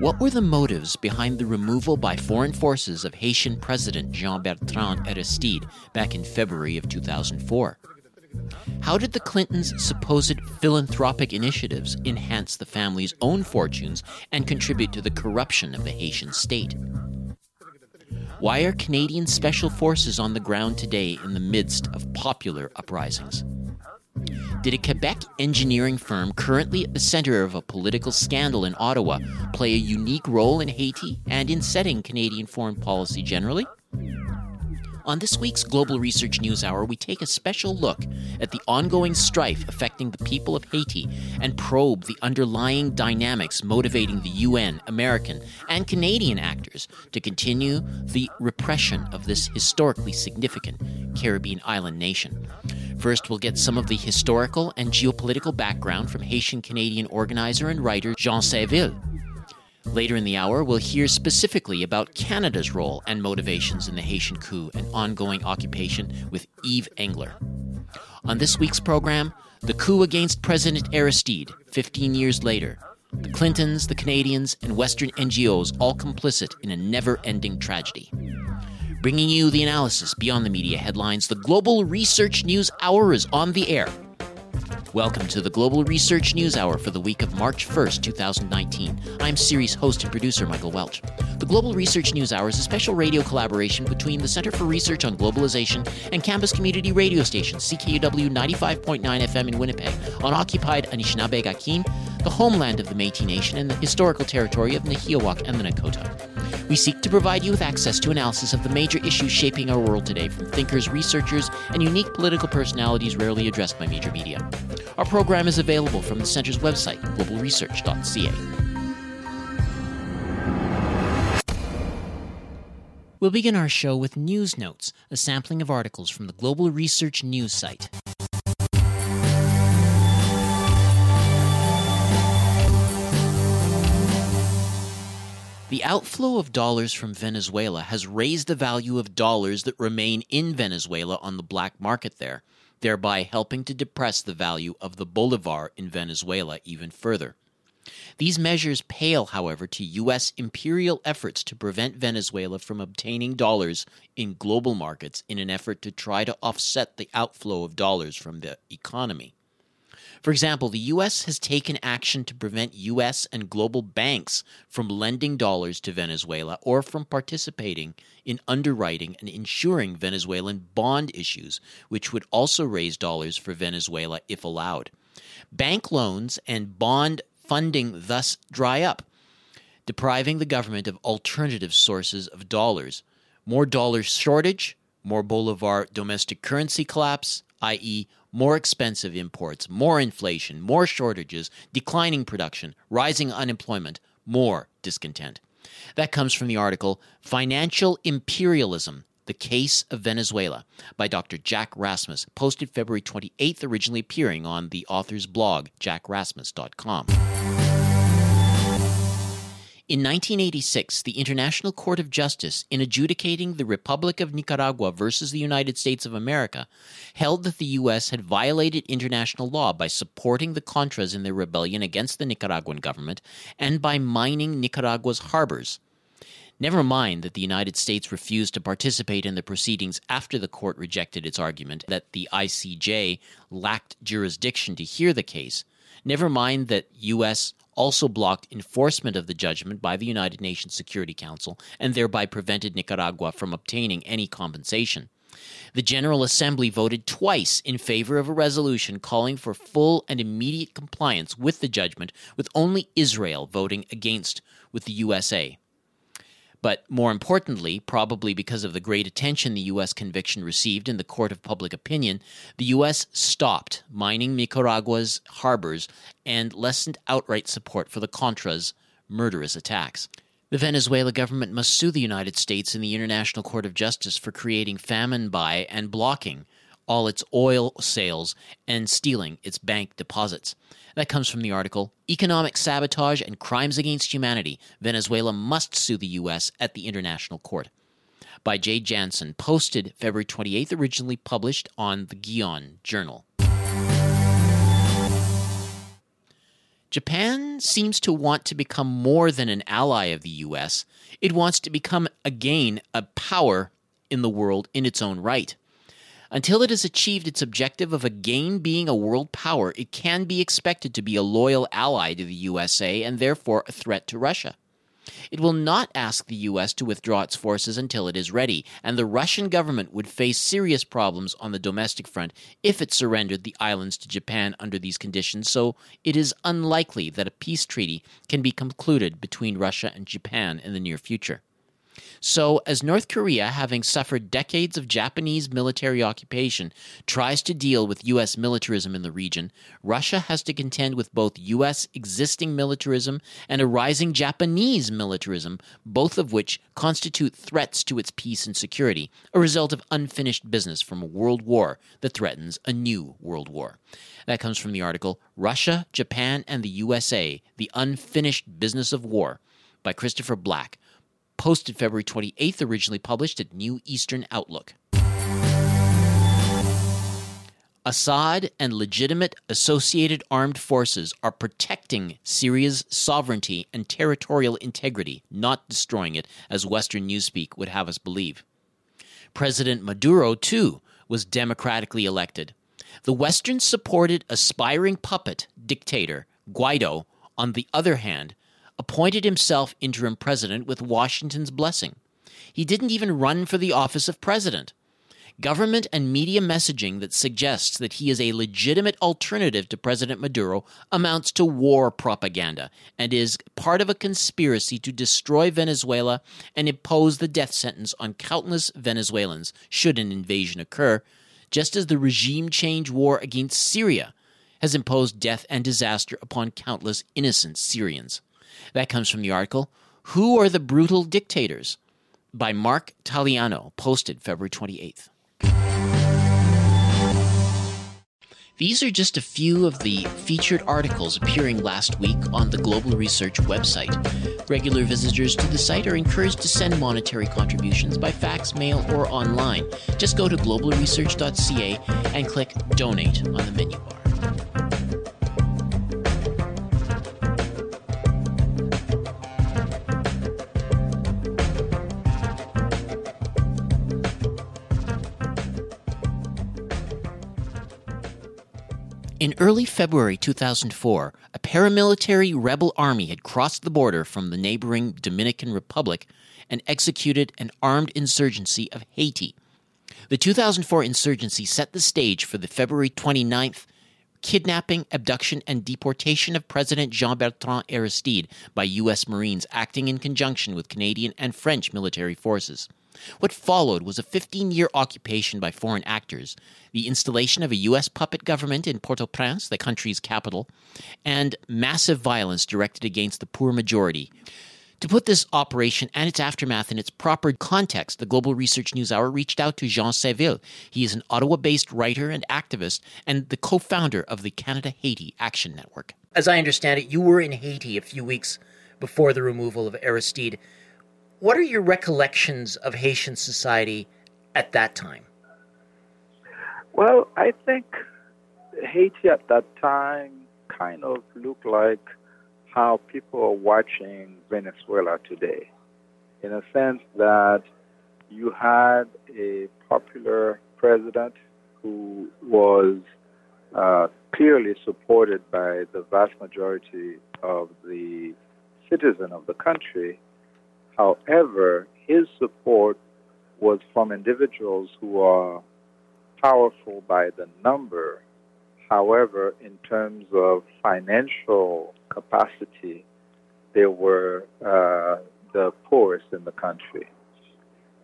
What were the motives behind the removal by foreign forces of Haitian President Jean Bertrand Aristide back in February of 2004? How did the Clintons' supposed philanthropic initiatives enhance the family's own fortunes and contribute to the corruption of the Haitian state? Why are Canadian special forces on the ground today in the midst of popular uprisings? Did a Quebec engineering firm currently at the center of a political scandal in Ottawa play a unique role in Haiti and in setting Canadian foreign policy generally? On this week's Global Research News Hour, we take a special look at the ongoing strife affecting the people of Haiti and probe the underlying dynamics motivating the UN, American, and Canadian actors to continue the repression of this historically significant Caribbean island nation. First, we'll get some of the historical and geopolitical background from Haitian Canadian organizer and writer Jean Saint-Vil. Later in the hour, we'll hear specifically about Canada's role and motivations in the Haitian coup and ongoing occupation with Yves Engler. On this week's program, the coup against President Aristide, 15 years later. The Clintons, the Canadians, and Western NGOs all complicit in a never ending tragedy. Bringing you the analysis beyond the media headlines, the Global Research News Hour is on the air. Welcome to the Global Research News Hour for the week of March 1st, 2019. I'm series host and producer Michael Welch. The Global Research News Hour is a special radio collaboration between the Center for Research on Globalization and campus community radio station CKUW 95.9 FM in Winnipeg on occupied Anishinaabe Gakin, the homeland of the Métis Nation and the historical territory of Nahiawak and the Nakota. We seek to provide you with access to analysis of the major issues shaping our world today from thinkers, researchers, and unique political personalities rarely addressed by major media. Our program is available from the Center's website, globalresearch.ca. We'll begin our show with News Notes, a sampling of articles from the Global Research News site. The outflow of dollars from Venezuela has raised the value of dollars that remain in Venezuela on the black market there, thereby helping to depress the value of the bolivar in Venezuela even further. These measures pale, however, to U.S. imperial efforts to prevent Venezuela from obtaining dollars in global markets in an effort to try to offset the outflow of dollars from the economy. For example, the U.S. has taken action to prevent U.S. and global banks from lending dollars to Venezuela or from participating in underwriting and insuring Venezuelan bond issues, which would also raise dollars for Venezuela if allowed. Bank loans and bond funding thus dry up, depriving the government of alternative sources of dollars. More dollar shortage, more Bolivar domestic currency collapse, i.e., more expensive imports, more inflation, more shortages, declining production, rising unemployment, more discontent. That comes from the article Financial Imperialism The Case of Venezuela by Dr. Jack Rasmus, posted February 28th, originally appearing on the author's blog, jackrasmus.com. In 1986, the International Court of Justice, in adjudicating the Republic of Nicaragua versus the United States of America, held that the U.S. had violated international law by supporting the Contras in their rebellion against the Nicaraguan government and by mining Nicaragua's harbors. Never mind that the United States refused to participate in the proceedings after the court rejected its argument that the ICJ lacked jurisdiction to hear the case. Never mind that U.S also blocked enforcement of the judgment by the United Nations Security Council and thereby prevented Nicaragua from obtaining any compensation. The General Assembly voted twice in favor of a resolution calling for full and immediate compliance with the judgment, with only Israel voting against with the USA. But more importantly, probably because of the great attention the U.S. conviction received in the court of public opinion, the U.S. stopped mining Nicaragua's harbors and lessened outright support for the Contras' murderous attacks. The Venezuela government must sue the United States in the International Court of Justice for creating famine by and blocking all its oil sales and stealing its bank deposits. That comes from the article Economic Sabotage and Crimes Against Humanity. Venezuela must sue the U.S. at the International Court. By Jay Janson, posted February 28th, originally published on the Guion Journal. Japan seems to want to become more than an ally of the US. It wants to become again a power in the world in its own right. Until it has achieved its objective of again being a world power, it can be expected to be a loyal ally to the USA and therefore a threat to Russia. It will not ask the U.S. to withdraw its forces until it is ready, and the Russian government would face serious problems on the domestic front if it surrendered the islands to Japan under these conditions, so it is unlikely that a peace treaty can be concluded between Russia and Japan in the near future. So, as North Korea, having suffered decades of Japanese military occupation, tries to deal with U.S. militarism in the region, Russia has to contend with both U.S. existing militarism and a rising Japanese militarism, both of which constitute threats to its peace and security, a result of unfinished business from a world war that threatens a new world war. That comes from the article Russia, Japan, and the USA The Unfinished Business of War by Christopher Black posted February 28th, originally published at New Eastern Outlook. Assad and legitimate associated armed forces are protecting Syria's sovereignty and territorial integrity, not destroying it, as Western Newspeak would have us believe. President Maduro, too, was democratically elected. The Western supported aspiring puppet dictator, Guaido, on the other hand, appointed himself interim president with Washington's blessing. He didn't even run for the office of president. Government and media messaging that suggests that he is a legitimate alternative to President Maduro amounts to war propaganda and is part of a conspiracy to destroy Venezuela and impose the death sentence on countless Venezuelans should an invasion occur, just as the regime change war against Syria has imposed death and disaster upon countless innocent Syrians. That comes from the article Who Are the Brutal Dictators? by Mark Taliano, posted February 28th. These are just a few of the featured articles appearing last week on the Global Research website. Regular visitors to the site are encouraged to send monetary contributions by fax, mail, or online. Just go to globalresearch.ca and click Donate on the menu bar. In early February 2004, a paramilitary rebel army had crossed the border from the neighboring Dominican Republic and executed an armed insurgency of Haiti. The 2004 insurgency set the stage for the February 29th kidnapping, abduction, and deportation of President Jean Bertrand Aristide by U.S. Marines acting in conjunction with Canadian and French military forces. What followed was a 15 year occupation by foreign actors, the installation of a U.S. puppet government in Port au Prince, the country's capital, and massive violence directed against the poor majority. To put this operation and its aftermath in its proper context, the Global Research News Hour reached out to Jean Saint-Vil. He is an Ottawa based writer and activist and the co founder of the Canada Haiti Action Network. As I understand it, you were in Haiti a few weeks before the removal of Aristide. What are your recollections of Haitian society at that time? Well, I think Haiti at that time kind of looked like how people are watching Venezuela today, in a sense that you had a popular president who was uh, clearly supported by the vast majority of the citizen of the country, However, his support was from individuals who are powerful by the number. However, in terms of financial capacity, they were uh, the poorest in the country.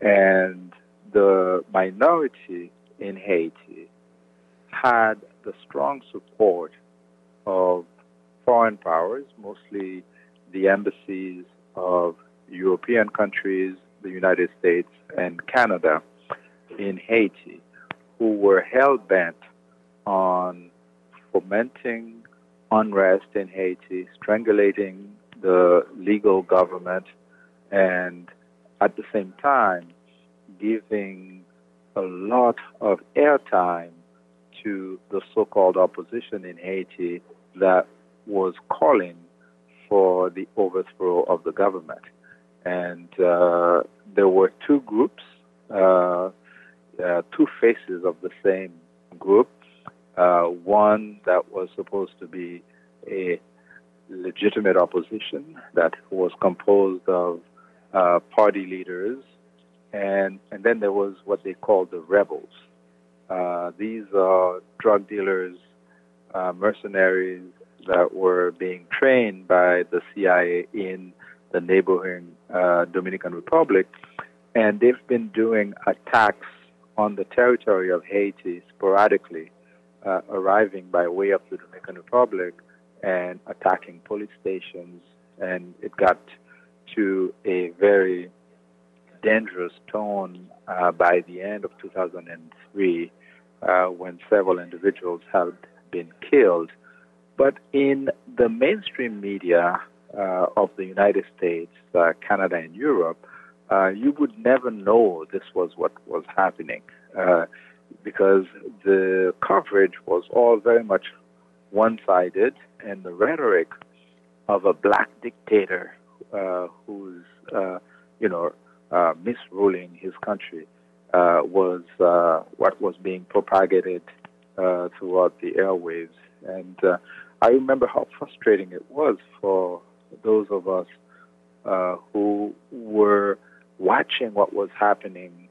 And the minority in Haiti had the strong support of foreign powers, mostly the embassies of European countries, the United States, and Canada in Haiti, who were hell bent on fomenting unrest in Haiti, strangulating the legal government, and at the same time giving a lot of airtime to the so called opposition in Haiti that was calling for the overthrow of the government. And uh, there were two groups, uh, uh, two faces of the same group. Uh, one that was supposed to be a legitimate opposition that was composed of uh, party leaders, and and then there was what they called the rebels. Uh, these are drug dealers, mercenaries that were being trained by the CIA in the neighboring uh, Dominican Republic, and they've been doing attacks on the territory of Haiti sporadically, uh, arriving by way of the Dominican Republic and attacking police stations, and it got to a very dangerous tone uh, by the end of 2003 uh, when several individuals had been killed. But in the mainstream media of the United States, uh, Canada, and Europe, uh, you would never know this was what was happening uh, because the coverage was all very much one sided, and the rhetoric of a black dictator uh, who's, uh, you know, uh, misruling his country uh, was uh, what was being propagated uh, throughout the airwaves. And I remember how frustrating it was for those of us who were watching what was happening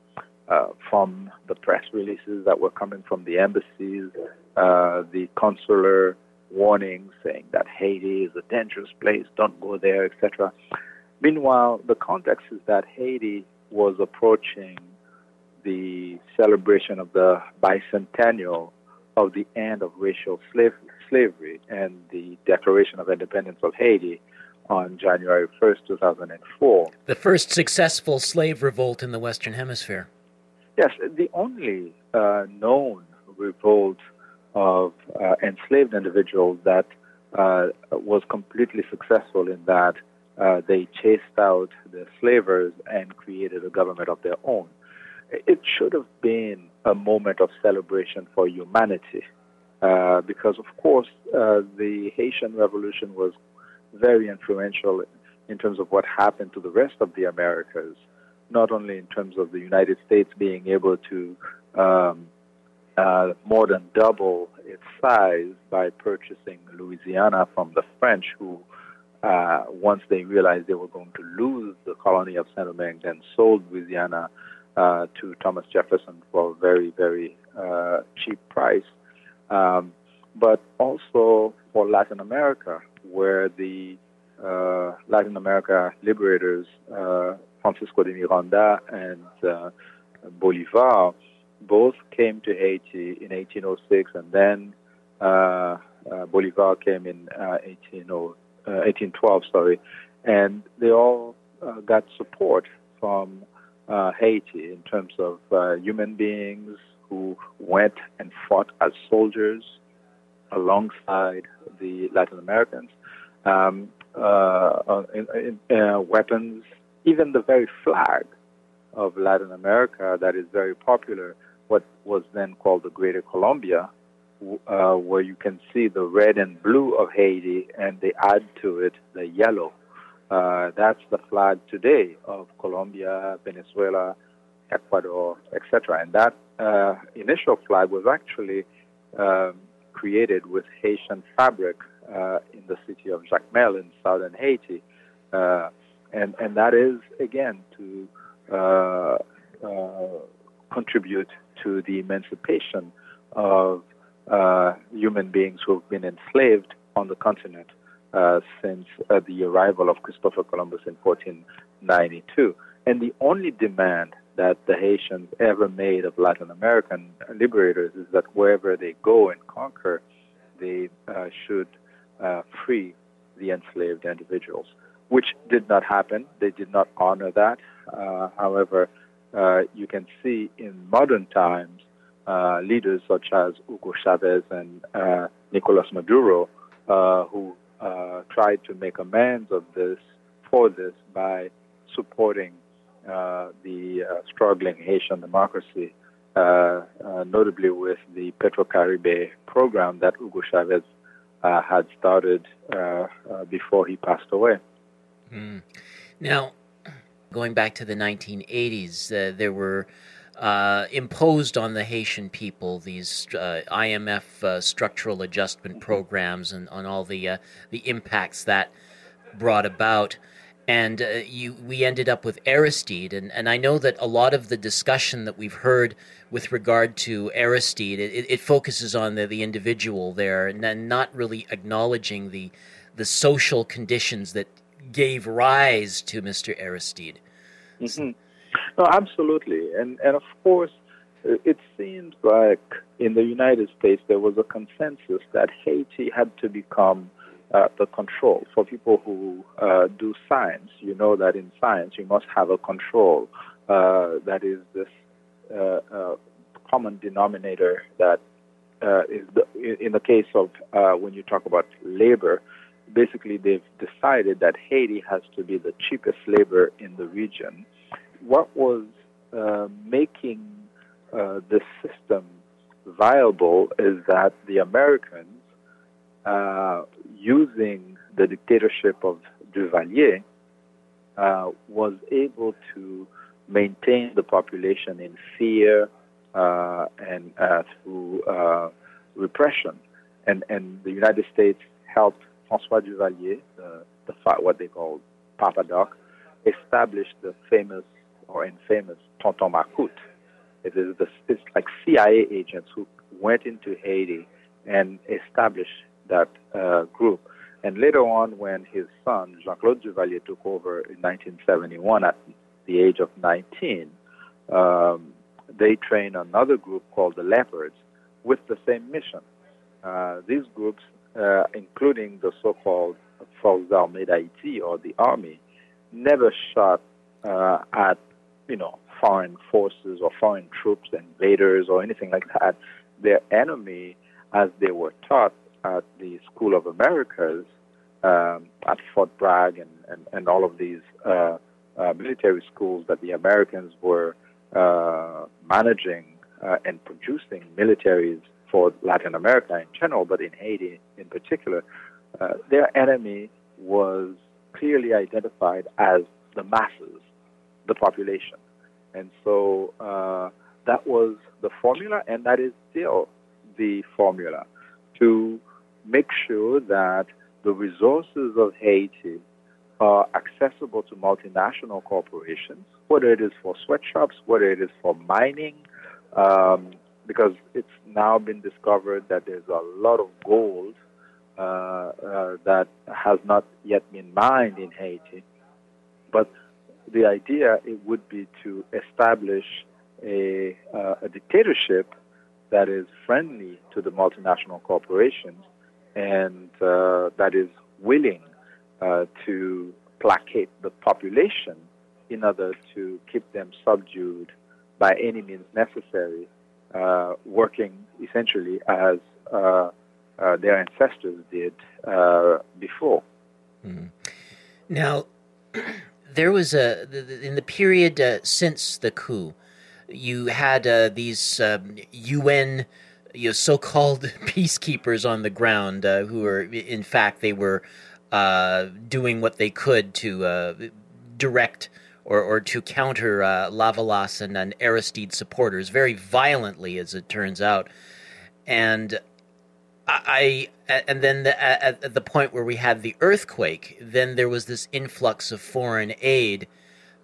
uh, from the press releases that were coming from the embassies, uh, the consular warnings saying that Haiti is a dangerous place, don't go there, etc. Meanwhile, the context is that Haiti was approaching the celebration of the bicentennial of the end of racial slave, slavery and the Declaration of Independence of Haiti on January 1st, 2004. The first successful slave revolt in the Western Hemisphere. Yes, the only uh, known revolt of uh, enslaved individuals that uh, was completely successful in that uh, they chased out the slavers and created a government of their own. It should have been a moment of celebration for humanity uh, because, of course, uh, the Haitian Revolution was very influential in terms of what happened to the rest of the Americas, not only in terms of the United States being able to um, uh, more than double its size by purchasing Louisiana from the French, who, uh, once they realized they were going to lose the colony of Saint Domingue, then sold Louisiana uh, to Thomas Jefferson for a very, very uh, cheap price. Um, but also for Latin America, where the uh, Latin America liberators, uh, Francisco de Miranda and Bolivar, both came to Haiti in 1806, and then uh, uh, Bolivar came in uh, 1812, uh, sorry, and they all uh, got support from uh, Haiti in terms of human beings who went and fought as soldiers alongside the Latin Americans. Um, in, in, weapons, even the very flag of Latin America that is very popular what was then called the Greater Colombia, uh, where you can see the red and blue of Haiti, and they add to it the yellow. Uh, that's the flag today of Colombia, Venezuela, Ecuador, etc. And that uh, initial flag was actually um, created with Haitian fabric uh, in the city of Jacmel in southern Haiti. Uh, and, and that is, again, to uh, contribute to the emancipation of uh, human beings who have been enslaved on the continent uh, since uh, the arrival of Christopher Columbus in 1492. And the only demand that the Haitians ever made of Latin American liberators is that wherever they go and conquer, they uh, should uh, free the enslaved individuals, which did not happen. They did not honor that. Uh, however, uh, you can see in modern times uh, leaders such as Hugo Chavez and uh, Nicolas Maduro who tried to make amends of this for this by supporting the struggling Haitian democracy, notably with the Petrocaribe program that Hugo Chavez uh, had started uh, uh, before he passed away. Mm. Now, going back to the 1980s, uh, there were uh, imposed on the Haitian people these uh, IMF uh, structural adjustment programs and on all the uh, the impacts that brought about. And uh, you, we ended up with Aristide, and, and I know that a lot of the discussion that we've heard with regard to Aristide, it, it focuses on the, the individual there, and not really acknowledging the the social conditions that gave rise to Mr. Aristide. Mm-hmm. No, absolutely, and and of course, it seems like in the United States there was a consensus that Haiti had to become uh, the control for people who uh, do science. You know that in science you must have a control uh, that is this uh, uh, common denominator that is the, in the case of when you talk about labor. Basically, they've decided that Haiti has to be the cheapest labor in the region what was making the system viable is that the Americans, uh, using the dictatorship of Duvalier, uh, was able to maintain the population in fear uh, and uh, through repression. And, and the United States helped Francois Duvalier, the, the what they call Papa Doc, establish the famous or infamous Tonton Macoute. It is the, it's like CIA agents who went into Haiti and established that uh, group. And later on, when his son, Jean Claude Duvalier, took over in 1971 at the age of 19, um, they trained another group called the Leopards with the same mission. Uh, these groups, uh, including the so called Forces Armées d'Haïti or the Army, never shot uh, at you know, foreign forces or foreign troops, invaders, or anything like that. Their enemy, as they were taught at the School of Americas, um, at Fort Bragg, and, and, and all of these uh, uh, military schools that the Americans were uh, managing uh, and producing militaries for Latin America in general, but in Haiti in particular, uh, their enemy was clearly identified as the masses the population. And so uh, that was the formula, and that is still the formula to make sure that the resources of Haiti are accessible to multinational corporations, whether it is for sweatshops, whether it is for mining, um, because it's now been discovered that there's a lot of gold uh, uh, that has not yet been mined in Haiti. But the idea it would be to establish a, uh, a dictatorship that is friendly to the multinational corporations and uh, that is willing uh, to placate the population in order to keep them subdued by any means necessary, uh, working essentially as uh, uh, their ancestors did before. Mm. Now, there was a in the period uh, since the coup, you had uh, these um, UN, you know, so-called peacekeepers on the ground uh, who were, in fact, they were uh, doing what they could to uh, direct or, or to counter uh, Lavalas and, and Aristide supporters very violently, as it turns out, and I and then the, at, at, the point where we had the earthquake, then there was this influx of foreign aid,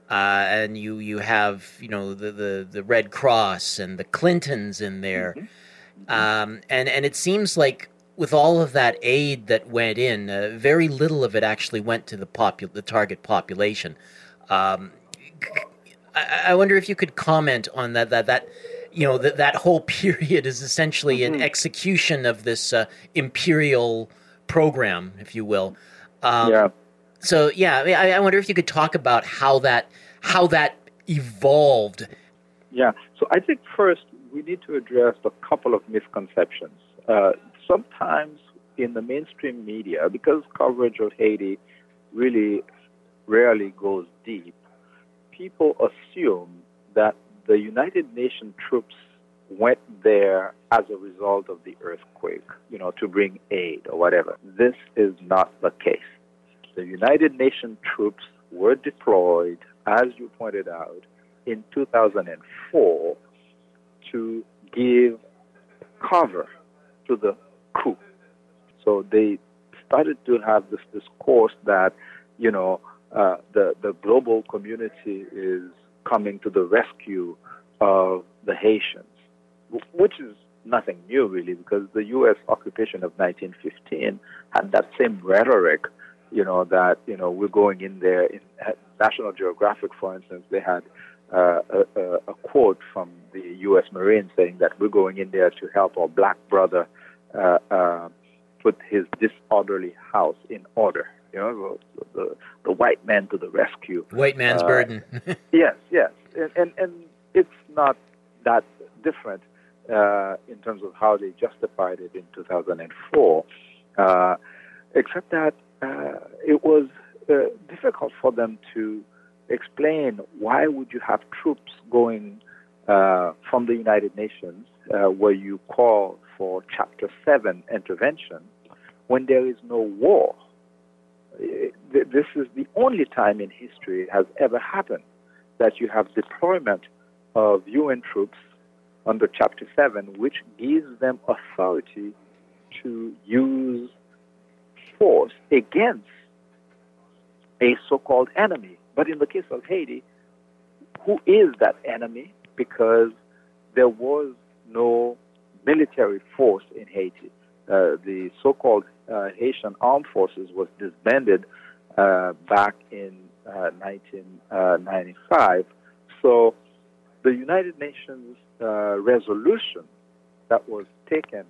uh, and you you have you know the, the, the Red Cross and the Clintons in there, mm-hmm. Um, and and it seems like with all of that aid that went in, uh, very little of it actually went to the popu- the target population. Um, I, I wonder if you could comment on that that that you know that that whole period is essentially mm-hmm. an execution of this uh, imperial program, if you will. Um, yeah. So yeah, I, I, wonder if you could talk about how that how that evolved. Yeah. So I think first we need to address a couple of misconceptions. Uh, sometimes in the mainstream media, because coverage of Haiti really rarely goes deep, people assume that the United Nations troops went there as a result of the earthquake, you know, to bring aid or whatever. This is not the case. The United Nations troops were deployed, as you pointed out, in 2004 to give cover to the coup. So they started to have this discourse that, you know, uh, the, the global community is coming to the rescue of the Haitians, which is nothing new, really, because the U.S. occupation of 1915 had that same rhetoric, you know, that, you know, we're going in there. In National Geographic, for instance, they had uh, a, a, quote from the U.S. Marines saying that we're going in there to help our black brother uh, uh, put his disorderly house in order. You know, the, the, the white man to the rescue. White man's uh, burden. yes, yes, and, and and it's not that different uh, in terms of how they justified it in 2004, uh, except that uh, it was uh, difficult for them to explain why would you have troops going uh, from the United Nations uh, where you call for Chapter 7 intervention when there is no war. This is the only time in history it has ever happened that you have deployment of UN troops under Chapter 7, which gives them authority to use force against a so called enemy. But in the case of Haiti, who is that enemy? Because there was no military force in Haiti. Uh, the so called uh, Haitian Armed Forces was disbanded uh, back in 1995. Uh, so the United Nations uh, resolution that was taken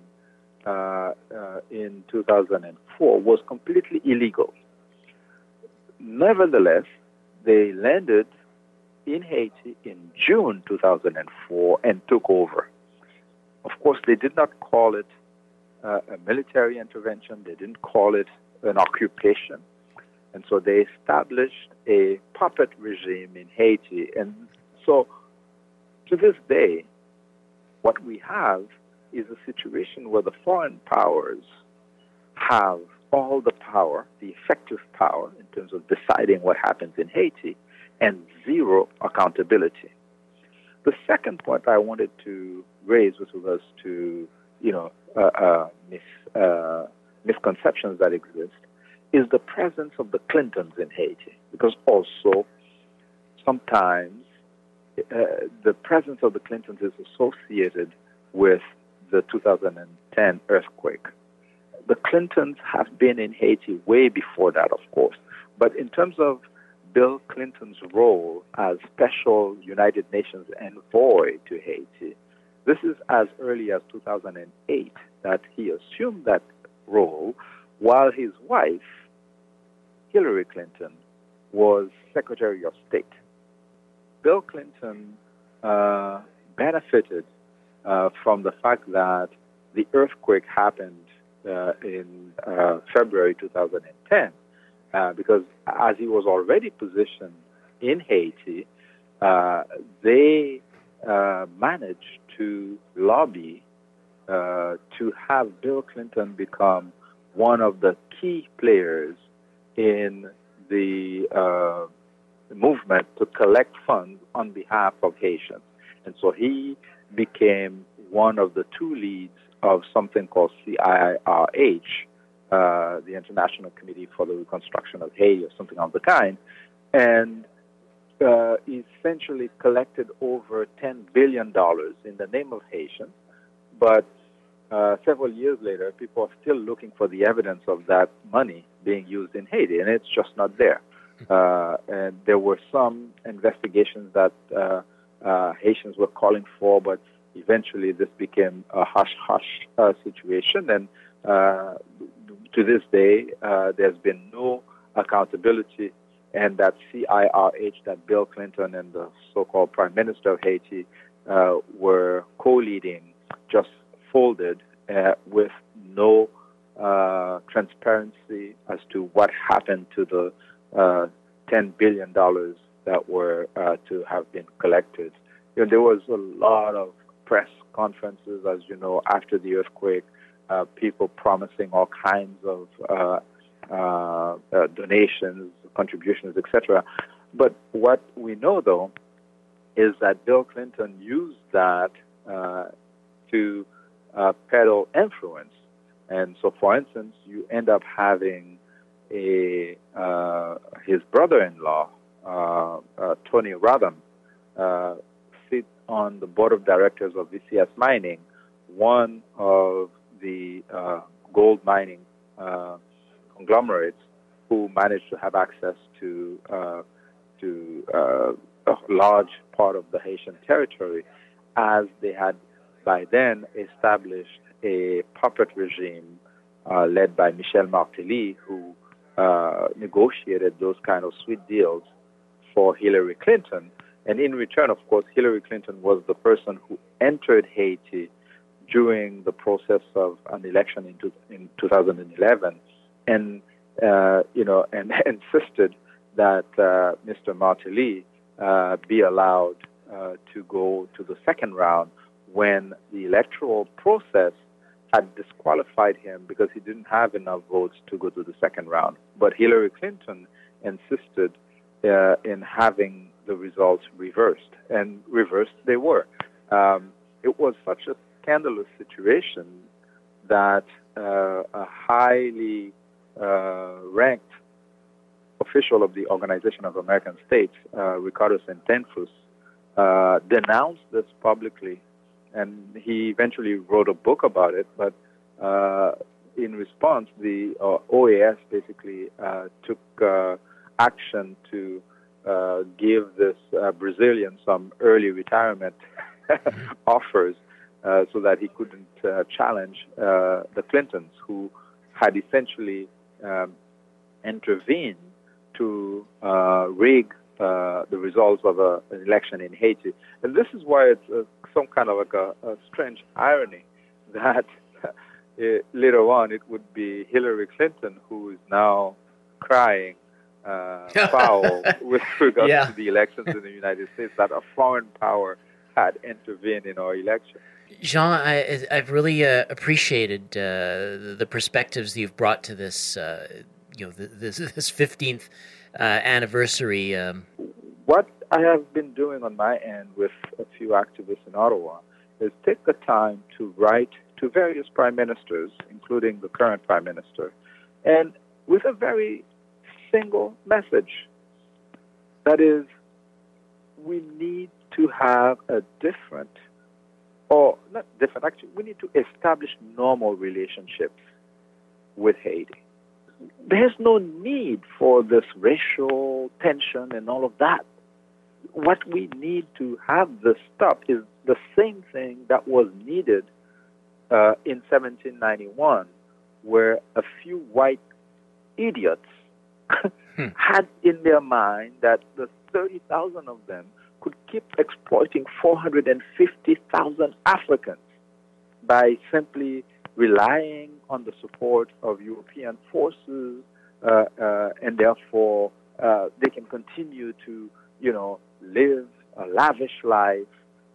uh, in 2004 was completely illegal. Nevertheless, they landed in Haiti in June 2004 and took over. Of course, they did not call it uh, a military intervention, they didn't call it an occupation. And so they established a puppet regime in Haiti. And so to this day, what we have is a situation where the foreign powers have all the power, the effective power in terms of deciding what happens in Haiti, and zero accountability. The second point I wanted to raise with regards to, you know, uh, uh, mis, uh, misconceptions that exist is the presence of the Clintons in Haiti, because also sometimes uh, the presence of the Clintons is associated with the 2010 earthquake the Clintons have been in Haiti way before that, of course. But in terms of Bill Clinton's role as special United Nations envoy to Haiti, this is as early as 2008 that he assumed that role while his wife, Hillary Clinton, was Secretary of State. Bill Clinton uh, benefited uh, from the fact that the earthquake happened in uh, February 2010, uh, because as he was already positioned in Haiti, uh, they uh, managed to lobby uh, to have Bill Clinton become one of the key players in the movement to collect funds on behalf of Haitians. And so he became one of the two leads of something called CIRH, uh, the International Committee for the Reconstruction of Haiti, or something of the kind, and uh, essentially collected over $10 billion in the name of Haitians. But uh, several years later, people are still looking for the evidence of that money being used in Haiti, and it's just not there. Uh, and there were some investigations that uh, uh, Haitians were calling for, but eventually this became a hush hush uh, situation, and uh, to this day, uh, there's been no accountability. And that CIRH, that Bill Clinton and the so called Prime Minister of Haiti uh, were co leading, just folded uh, with no uh, transparency as to what happened to the $10 billion that were to have been collected. You know, there was a lot of press conferences, as you know, after the earthquake, uh, people promising all kinds of uh, uh, uh donations, contributions, etc. But what we know, though, is that Bill Clinton used that uh, to peddle influence. And so, for instance, you end up having a his brother-in-law, Tony Rodham, on the board of directors of VCS Mining, one of the uh, gold mining uh, conglomerates who managed to have access to uh, to uh, a large part of the Haitian territory, as they had by then established a puppet regime uh, led by Michel Martelly, who uh, negotiated those kind of sweet deals for Hillary Clinton. And in return, of course, Hillary Clinton was the person who entered Haiti during the process of an election in, two, in 2011, and uh, you know, and insisted that uh, Mr. Martelly uh, be allowed uh, to go to the second round when the electoral process had disqualified him because he didn't have enough votes to go to the second round. But Hillary Clinton insisted uh, in having the results reversed, and reversed they were. Um, it was such a scandalous situation that uh, a highly uh, ranked official of the Organization of American States, uh, Ricardo Seitenfus, uh, denounced this publicly, and he eventually wrote a book about it. But uh, in response, the uh, OAS basically took action to give this Brazilian some early retirement offers uh, so that he couldn't uh, challenge uh, the Clintons, who had essentially um, intervened to uh, rig uh, the results of a, an election in Haiti. And this is why it's some kind of like a, a strange irony that later on it would be Hillary Clinton who is now crying uh, foul with regard yeah. to the elections in the United States that a foreign power had intervened in our election. Jean, I, have really uh, appreciated uh, the perspectives you've brought to this, uh, you know, this this fifteenth uh, anniversary. Um. What I have been doing on my end with a few activists in Ottawa is take the time to write to various prime ministers, including the current prime minister, and with a very single message. That is, we need to have a different or not different, actually, we need to establish normal relationships with Haiti. There's no need for this racial tension and all of that. What we need to have this stop is the same thing that was needed uh, in 1791, where a few white idiots hmm. had in their mind that the 30,000 of them could keep exploiting 450,000 Africans by simply relying on the support of European forces, uh, uh, and therefore uh, they can continue to, you know, live a lavish life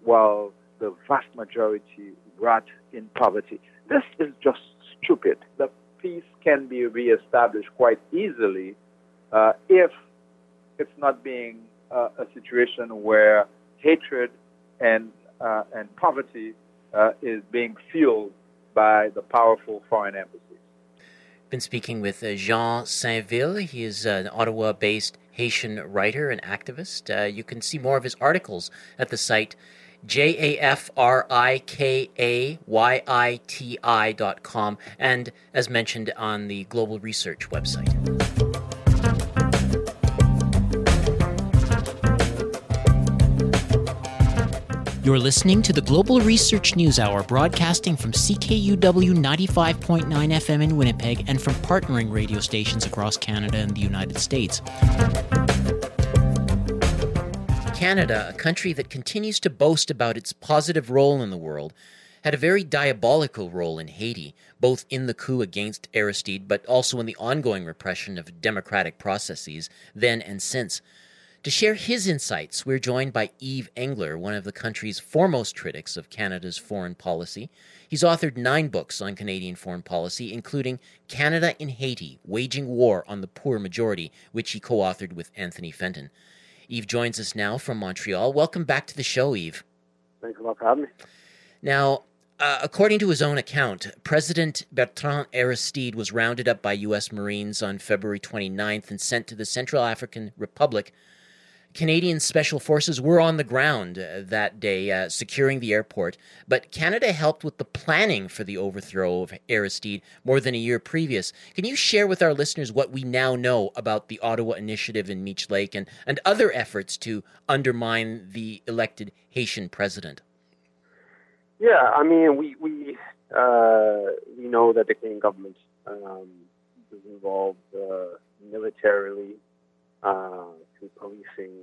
while the vast majority rot in poverty. This is just stupid. The peace can be reestablished quite easily uh, if it's not being uh, a situation where hatred and uh, and poverty uh, is being fueled by the powerful foreign embassies. Been speaking with uh, Jean Saint-Vil. He is an Ottawa-based Haitian writer and activist. Uh, you can see more of his articles at the site J A F R I K A Y I T I dot com, and as mentioned on the Global Research website. You're listening to the Global Research News Hour, broadcasting from CKUW 95.9 FM in Winnipeg and from partnering radio stations across Canada and the United States. Canada, a country that continues to boast about its positive role in the world, had a very diabolical role in Haiti, both in the coup against Aristide, but also in the ongoing repression of democratic processes then and since. To share his insights, we're joined by Yves Engler, one of the country's foremost critics of Canada's foreign policy. He's authored nine books on Canadian foreign policy, including Canada in Haiti Waging War on the Poor Majority, which he co authored with Anthony Fenton. Yves joins us now from Montreal. Welcome back to the show, Yves. Thanks a lot for having me. Now, uh, according to his own account, President Bertrand Aristide was rounded up by U.S. Marines on February 29th and sent to the Central African Republic Canadian Special Forces were on the ground uh, that day, uh, securing the airport, but Canada helped with the planning for the overthrow of Aristide more than a year previous. Can you share with our listeners what we now know about the Ottawa Initiative in Meech Lake and, and other efforts to undermine the elected Haitian president? Yeah, I mean, we we uh, we know that the Canadian government um, was involved uh, militarily through policing,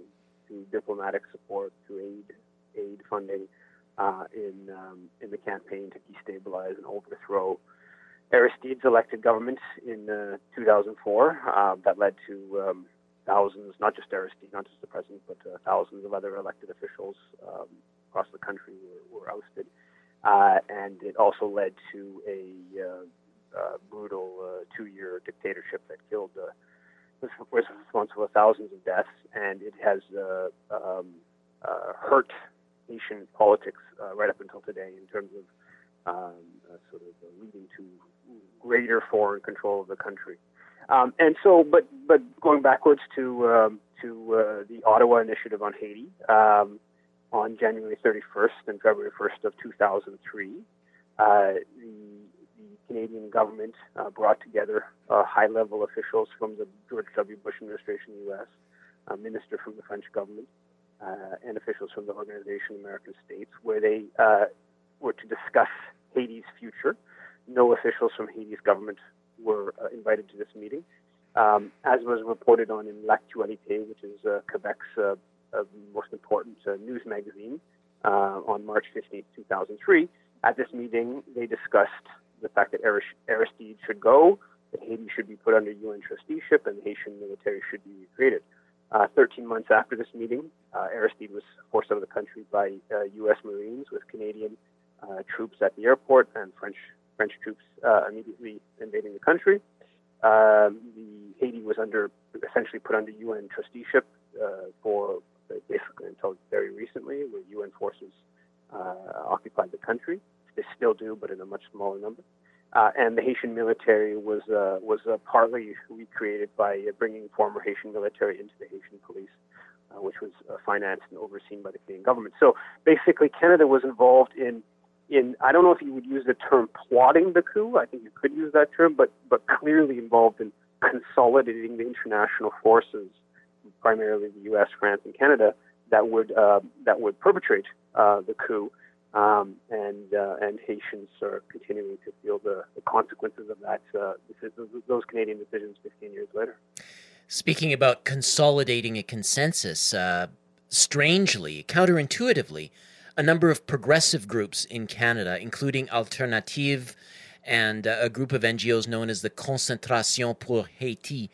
through diplomatic support, through aid aid funding uh, in um, in the campaign to destabilize and overthrow Aristide's elected government in uh, 2004. Uh, that led to um, thousands, not just Aristide, not just the president, but uh, thousands of other elected officials um, across the country were, were ousted. Uh, and it also led to a uh, brutal two-year dictatorship that killed was responsible for thousands of deaths, and it has uh, um, uh, hurt Haitian politics uh, right up until today in terms of um, uh, sort of leading to greater foreign control of the country. Um, and so, but but going backwards to um, to uh, the Ottawa Initiative on Haiti um, on January 31st and February 1st of 2003, uh, the Canadian government uh, brought together uh, high level officials from the George W. Bush administration U.S., a minister from the French government, uh, and officials from the Organization American States, where they uh, were to discuss Haiti's future. No officials from Haiti's government were uh, invited to this meeting. Um, as was reported on in L'Actualité, which is Quebec's most important news magazine, on March 15, 2003, at this meeting, they discussed the fact that Aristide should go, that Haiti should be put under UN trusteeship, and the Haitian military should be recreated. Uh, 13 months after this meeting, uh, Aristide was forced out of the country by uh, U.S. Marines with Canadian uh, troops at the airport and French French troops uh, immediately invading the country. Um, the Haiti was under essentially put under UN trusteeship uh, for basically until very recently, where UN forces occupied the country. They still do, but in a much smaller number. Uh, and the Haitian military was uh, was uh, partly recreated by uh, bringing former Haitian military into the Haitian police, uh, which was uh, financed and overseen by the Canadian government. So basically, Canada was involved in in I don't know if you would use the term plotting the coup. I think you could use that term, but but clearly involved in consolidating the international forces, primarily the U.S., France, and Canada, that would that would perpetrate the coup um, and uh, and Haitians are continuing to feel the, the consequences of that uh, those Canadian decisions 15 years later. Speaking about consolidating a consensus, uh, strangely, counterintuitively, a number of progressive groups in Canada, including Alternative and uh, a group of NGOs known as the Concertation pour Haiti,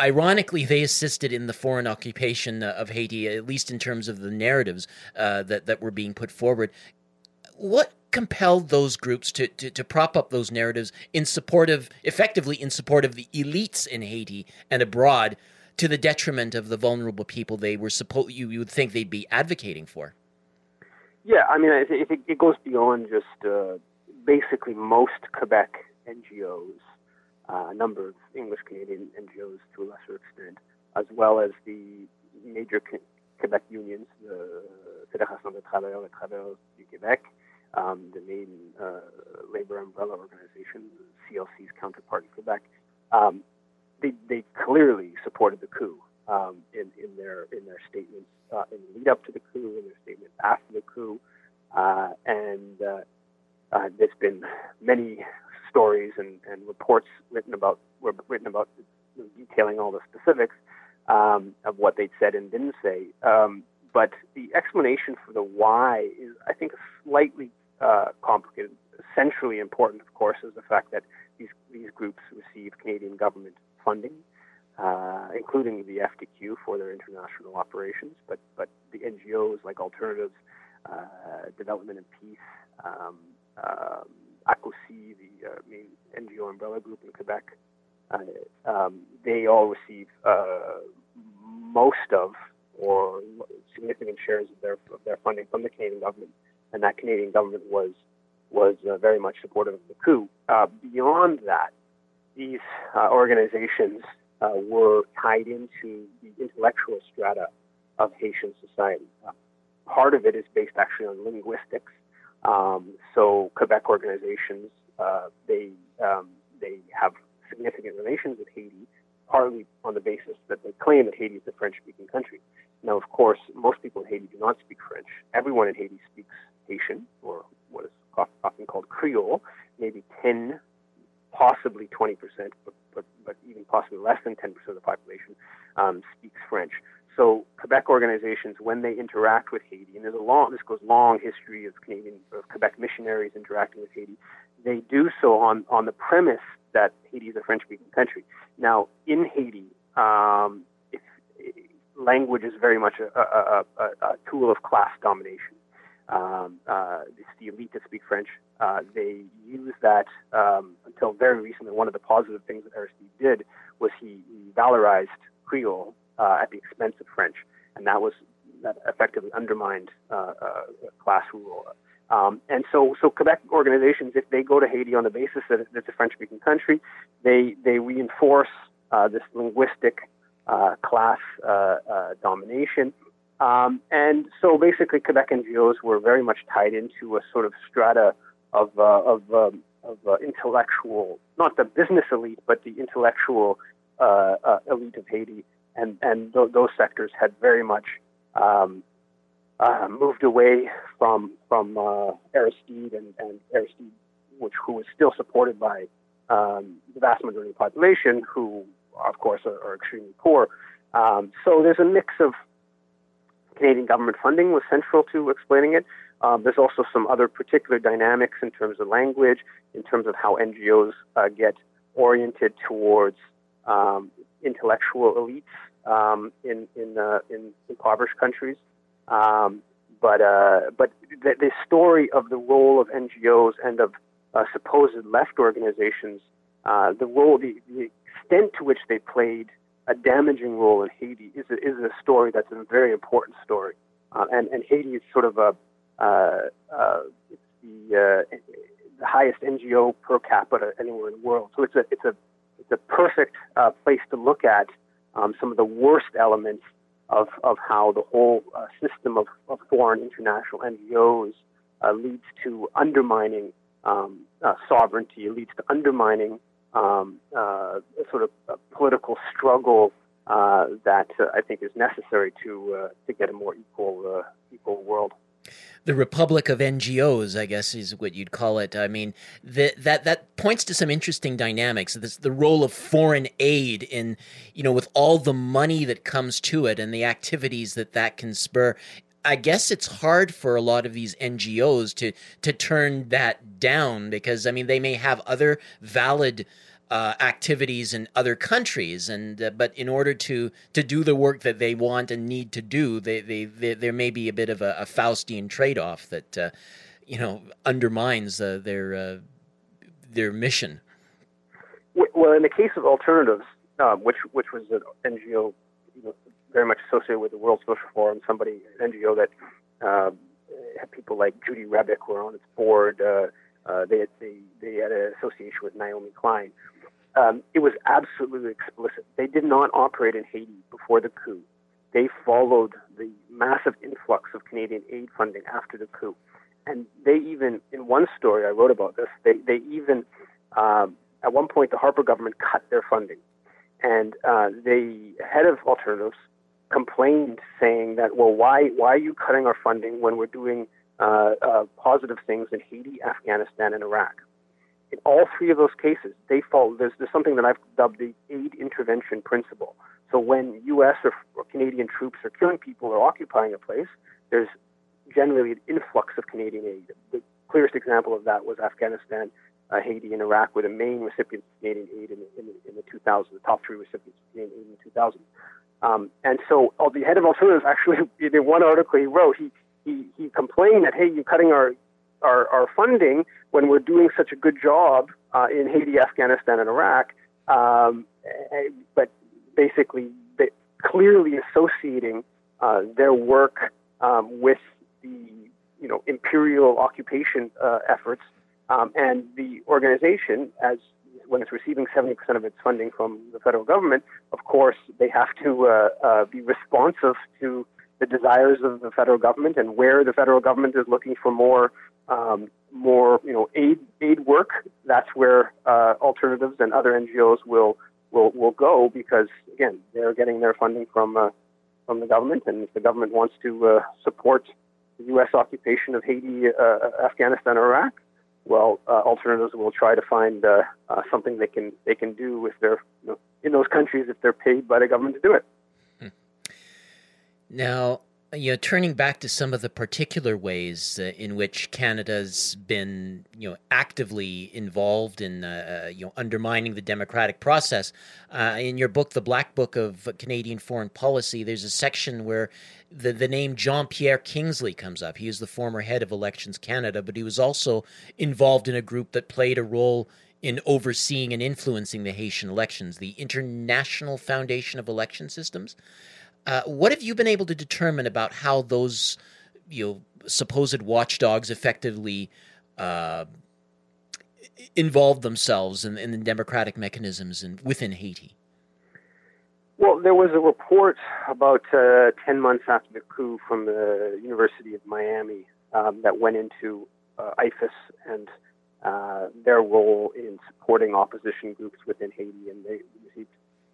ironically, they assisted in the foreign occupation of Haiti, at least in terms of the narratives uh, that that were being put forward what compelled those groups to, to, to, prop up those narratives in support of, effectively in support of the elites in Haiti and abroad, to the detriment of the vulnerable people they were supposed you, you would think they'd be advocating for? Yeah, I mean, I think it goes beyond just uh, basically most Quebec NGOs, uh, a number of English Canadian NGOs to a lesser extent, as well as the major Quebec unions, the Fédération des travailleurs et travailleuses du Québec, um, the main uh, labor umbrella organization, CLC's counterpart in Quebec, um, they, they clearly supported the coup um, in, in their in their statements uh, in the lead up to the coup, in their statements after the coup, uh, and uh, uh, there's been many stories and, and reports written about written about detailing all the specifics um, of what they'd said and didn't say. Um, but the explanation for the why is, I think, slightly uh, complicated. Essentially important, of course, is the fact that these these groups receive Canadian government funding. uh, including the FTQ for their international operations, but but the NGOs like Alternatives, uh, Development and Peace, um, um, AQOCI, the uh, main NGO umbrella group in Quebec, uh, um, they all receive uh, most of or significant shares of their of their funding from the Canadian government, and that Canadian government was was uh, very much supportive of the coup. Uh, beyond that, these uh, organizations uh, were tied into the intellectual strata of Haitian society. Uh, part of it is based actually on linguistics. Um, so Quebec organizations uh, they um, they have significant relations with Haiti, partly on the basis that they claim that Haiti is a French-speaking country. Now, of course, most people in Haiti do not speak French. Everyone in Haiti Creole, maybe 10, possibly 20%, but, but, but even possibly less than 10% of the population um, speaks French. So Quebec organizations, when they interact with Haiti, and there's a long, this goes long history of Canadian, of Quebec missionaries interacting with Haiti, they do so on, on the premise that Haiti is a French-speaking country. Now, in Haiti, um, if, language is very much a, a, a, a tool of class domination. Um, uh, it's the elite that speak French. Uh, they use that um, until very recently. One of the positive things that Aristide did was he, valorized Creole uh, at the expense of French, and that was that effectively undermined uh, uh, class rule. Um, and so, so Quebec organizations, if they go to Haiti on the basis that it's a French-speaking country, they they reinforce uh, this linguistic class domination um, and so basically, Quebec NGOs were very much tied into a sort of strata of, uh, of, um, of uh, intellectual, not the business elite, but the intellectual uh, uh elite of Haiti. And, and th- those sectors had very much um, uh, moved away from, from uh, Aristide and, and Aristide, which, who was still supported by um, the vast majority of the population, who, of course, are, are extremely poor. Um, so there's a mix of Canadian government funding was central to explaining it. Um, there's also some other particular dynamics in terms of language, in terms of how NGOs uh, get oriented towards um, intellectual elites um, in in, uh, in impoverished countries. Um, but uh, but the, the, story of the role of NGOs and of uh, supposed left organizations, uh, the role, the, the extent to which they played a damaging role in Haiti is a, is a story that's a very important story. Uh, and, and Haiti is sort of a, uh, uh, the, uh, the highest NGO per capita anywhere in the world. So it's a, it's a, it's a perfect uh, place to look at um, some of the worst elements of, of how the whole uh, system of, of foreign international NGOs leads to undermining um, sovereignty, leads to undermining um, uh, sort of political struggle uh, that uh, I think is necessary to uh, to get a more equal uh, equal world. The Republic of NGOs, I guess, is what you'd call it. I mean, that that points to some interesting dynamics. This, the role of foreign aid in, you know, with all the money that comes to it and the activities that that can spur. I guess it's hard for a lot of these NGOs to to turn that down because I mean they may have other valid uh, activities in other countries, and uh, but in order to to do the work that they want and need to do, they, they, they there may be a bit of a, a Faustian trade off that uh, you know undermines their uh, their mission. Well, in the case of alternatives, uh, which which was an NGO very much associated with the World Social Forum, somebody an NGO that uh, had people like Judy Rebick were on its board. Uh, uh, they, had, they they had an association with Naomi Klein. Um, it was absolutely explicit. They did not operate in Haiti before the coup. They followed the massive influx of Canadian aid funding after the coup, and they even in one story I wrote about this. They they even um, at one point the Harper government cut their funding and uh, the head of alternatives complained, saying that, well, why why are you cutting our funding when we're doing uh, uh, positive things in Haiti, Afghanistan, and Iraq? In all three of those cases, they fall. There's, there's something that I've dubbed the aid intervention principle. So when U.S. Or, or Canadian troops are killing people or occupying a place, there's generally an influx of Canadian aid. The clearest example of that was Afghanistan uh, Haiti and Iraq were the main recipients of Canadian aid in, in, in the 2000s, the top three recipients of Canadian aid in the 2000s. Um, and so uh, the head of alternatives actually, in one article he wrote, he, he, he complained that, hey, you're cutting our, our, our funding when we're doing such a good job uh, in Haiti, Afghanistan, and Iraq. Um, eh, but basically, clearly associating uh, their work um, with the you know imperial occupation uh, efforts um, and the organization as when it's receiving 70% of its funding from the federal government, of course, they have to uh, uh, be responsive to the desires of the federal government and where the federal government is looking for more, um, more, you know, aid aid work. That's where uh, alternatives and other NGOs will will will go because again, they're getting their funding from uh, from the government, and if the government wants to uh, support the U.S. occupation of Haiti, uh, Afghanistan, or Iraq, well, uh, alternatives will try to find uh, uh, something they can they can do if they're you know, in those countries if they're paid by the government to do it. Hmm. Now, you know, turning back to some of the particular ways uh, in which Canada's been, you know, actively involved in, uh, uh, you know, undermining the democratic process. Uh, in your book, The Black Book of Canadian Foreign Policy, there's a section where the, the name Jean-Pierre Kingsley comes up. He is the former head of Elections Canada, but he was also involved in a group that played a role in overseeing and influencing the Haitian elections, the International Foundation of Election Systems. Uh, what have you been able to determine about how those you know supposed watchdogs effectively uh, involved themselves in, in, the democratic mechanisms in, within Haiti? Well, there was a report about uh, 10 months after the coup from the University of Miami um, that went into uh, IFES and uh, their role in supporting opposition groups within Haiti, and they received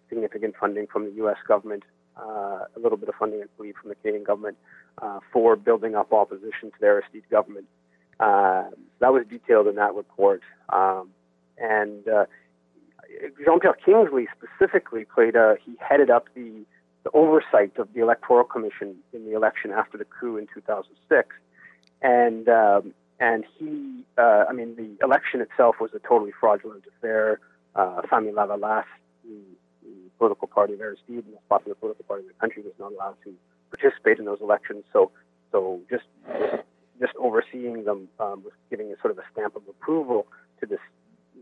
significant funding from the U.S. government uh, a little bit of funding, I believe, from the Canadian government uh, for building up opposition to the Aristide government. Uh, that was detailed in that report. Um, and uh, Jean-Pierre Kingsley specifically played a, he headed up the, the oversight of the Electoral Commission in the election after the coup in 2006. And, um, and he, uh, I mean, the election itself was a totally fraudulent affair. Uh, Famille Lavalas, political party of Aristide, the most popular political party in the country, was not allowed to participate in those elections. So, so just just overseeing them um, was giving a sort of a stamp of approval to this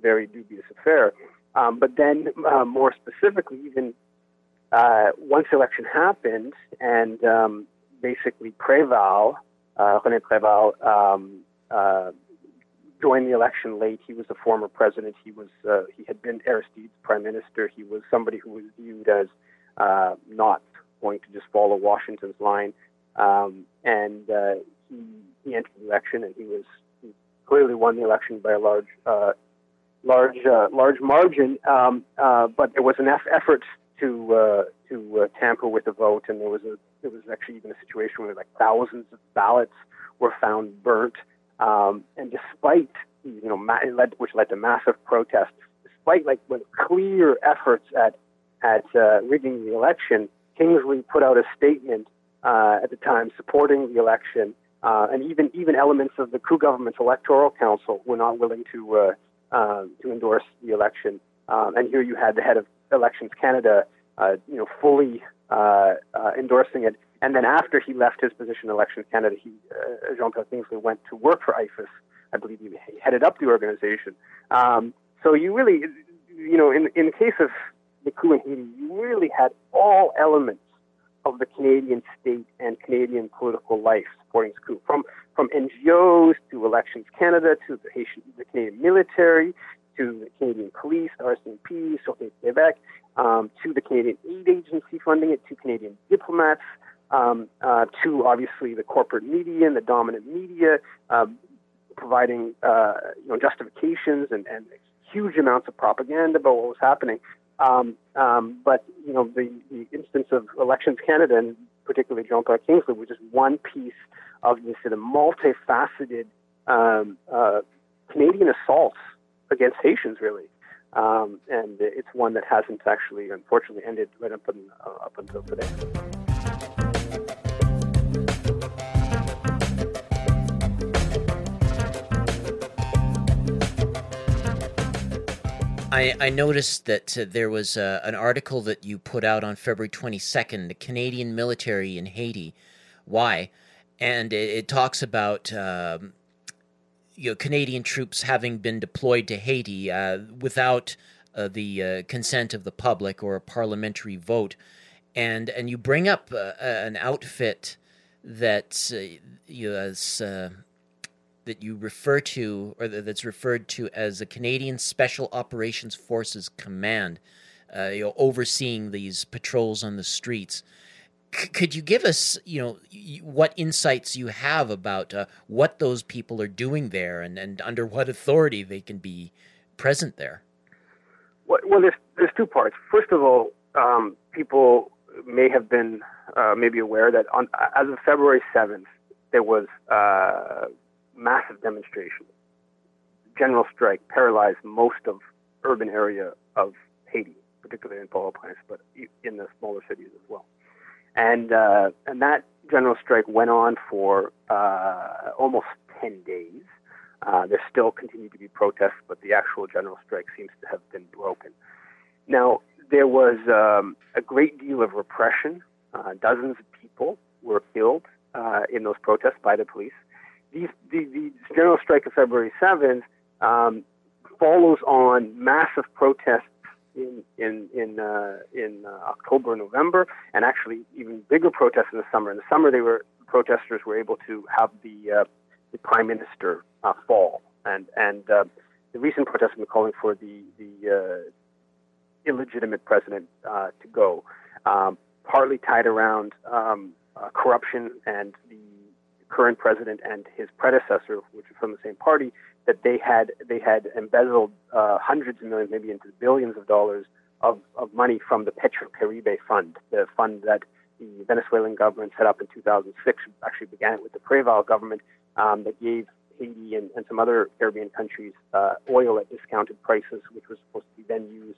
very dubious affair. Um, but then, uh, more specifically, even uh, once election happened, and um, basically Préval, uh, René Préval, um, uh, joined the election late. He was a former president. He was uh, he had been Aristide's prime minister. He was somebody who was viewed as uh, not going to just follow Washington's line. Um, and uh, he he entered the election, and he was he clearly won the election by a large uh, large uh, large margin. Um, uh, but there was an effort to uh, to uh, tamper with the vote, and there was a there was actually even a situation where like thousands of ballots were found burnt. Um, and despite, you know, ma- led, which led to massive protests, despite like clear efforts at at uh, rigging the election, Kingsley put out a statement uh, at the time supporting the election, uh, and even even elements of the coup government's electoral council were not willing to uh, uh, to endorse the election. Um, and here you had the head of Elections Canada, uh, you know, fully endorsing it. And then after he left his position in Elections Canada, he, uh, Jean-Pierre Kingsley went to work for IFES. I believe he headed up the organization. Um, so you really, you know, in, in the case of the coup in Haiti, you really had all elements of the Canadian state and Canadian political life supporting this coup, from from NGOs to Elections Canada to the Haitian, the Canadian military to the Canadian police, RCMP, Sûreté Québec, um, to the Canadian aid agency funding it, to Canadian diplomats, um, uh, to obviously the corporate media and the dominant media, uh, providing uh, you know justifications and, and, huge amounts of propaganda about what was happening. Um, um, but you know the, the instance of Elections Canada and particularly Jean-Pierre Kingsley was just one piece of this sort of multifaceted um, uh, Canadian assaults against Haitians, really. Um, and it's one that hasn't actually, unfortunately, ended right up, in, uh, up until today. I, I noticed that uh, there was uh, an article that you put out on February 22nd, the Canadian military in Haiti. Why? And it, it talks about um, you know, Canadian troops having been deployed to Haiti uh, without uh, the uh, consent of the public or a parliamentary vote. And, and you bring up uh, an outfit that you know, as that you refer to, or that's referred to as the Canadian Special Operations Forces Command, uh, you know, overseeing these patrols on the streets. C- could you give us, you know, what insights you have about uh, what those people are doing there, and, and under what authority they can be present there? Well, well there's there's two parts. First of all, um, people may have been uh, maybe aware that on as of February seventh, there was uh, massive demonstrations. General strike paralyzed most of urban area of Haiti, particularly in Port-au-Prince, but in the smaller cities as well. And uh, and that general strike went on for uh, almost 10 days. Uh, there still continue to be protests, but the actual general strike seems to have been broken. Now, there was um, a great deal of repression. Uh, dozens of people were killed uh, in those protests by the police these, the, the general strike of February 7th um, follows on massive protests in in in uh, in uh, October, November, and actually even bigger protests in the summer. In the summer, they were protesters were able to have the uh, the prime minister uh, fall, and and uh, the recent protests have been calling for the the uh, illegitimate president to go, um, partly tied around um, corruption and the current president and his predecessor, which was from the same party, that they had they had embezzled uh, hundreds of millions, maybe into billions of dollars of, of money from the Petrocaribe Fund, the fund that the Venezuelan government set up in 2006. Actually, began it with the Preval government um, that gave Haiti and, and, some other Caribbean countries uh, oil at discounted prices, which was supposed to be then used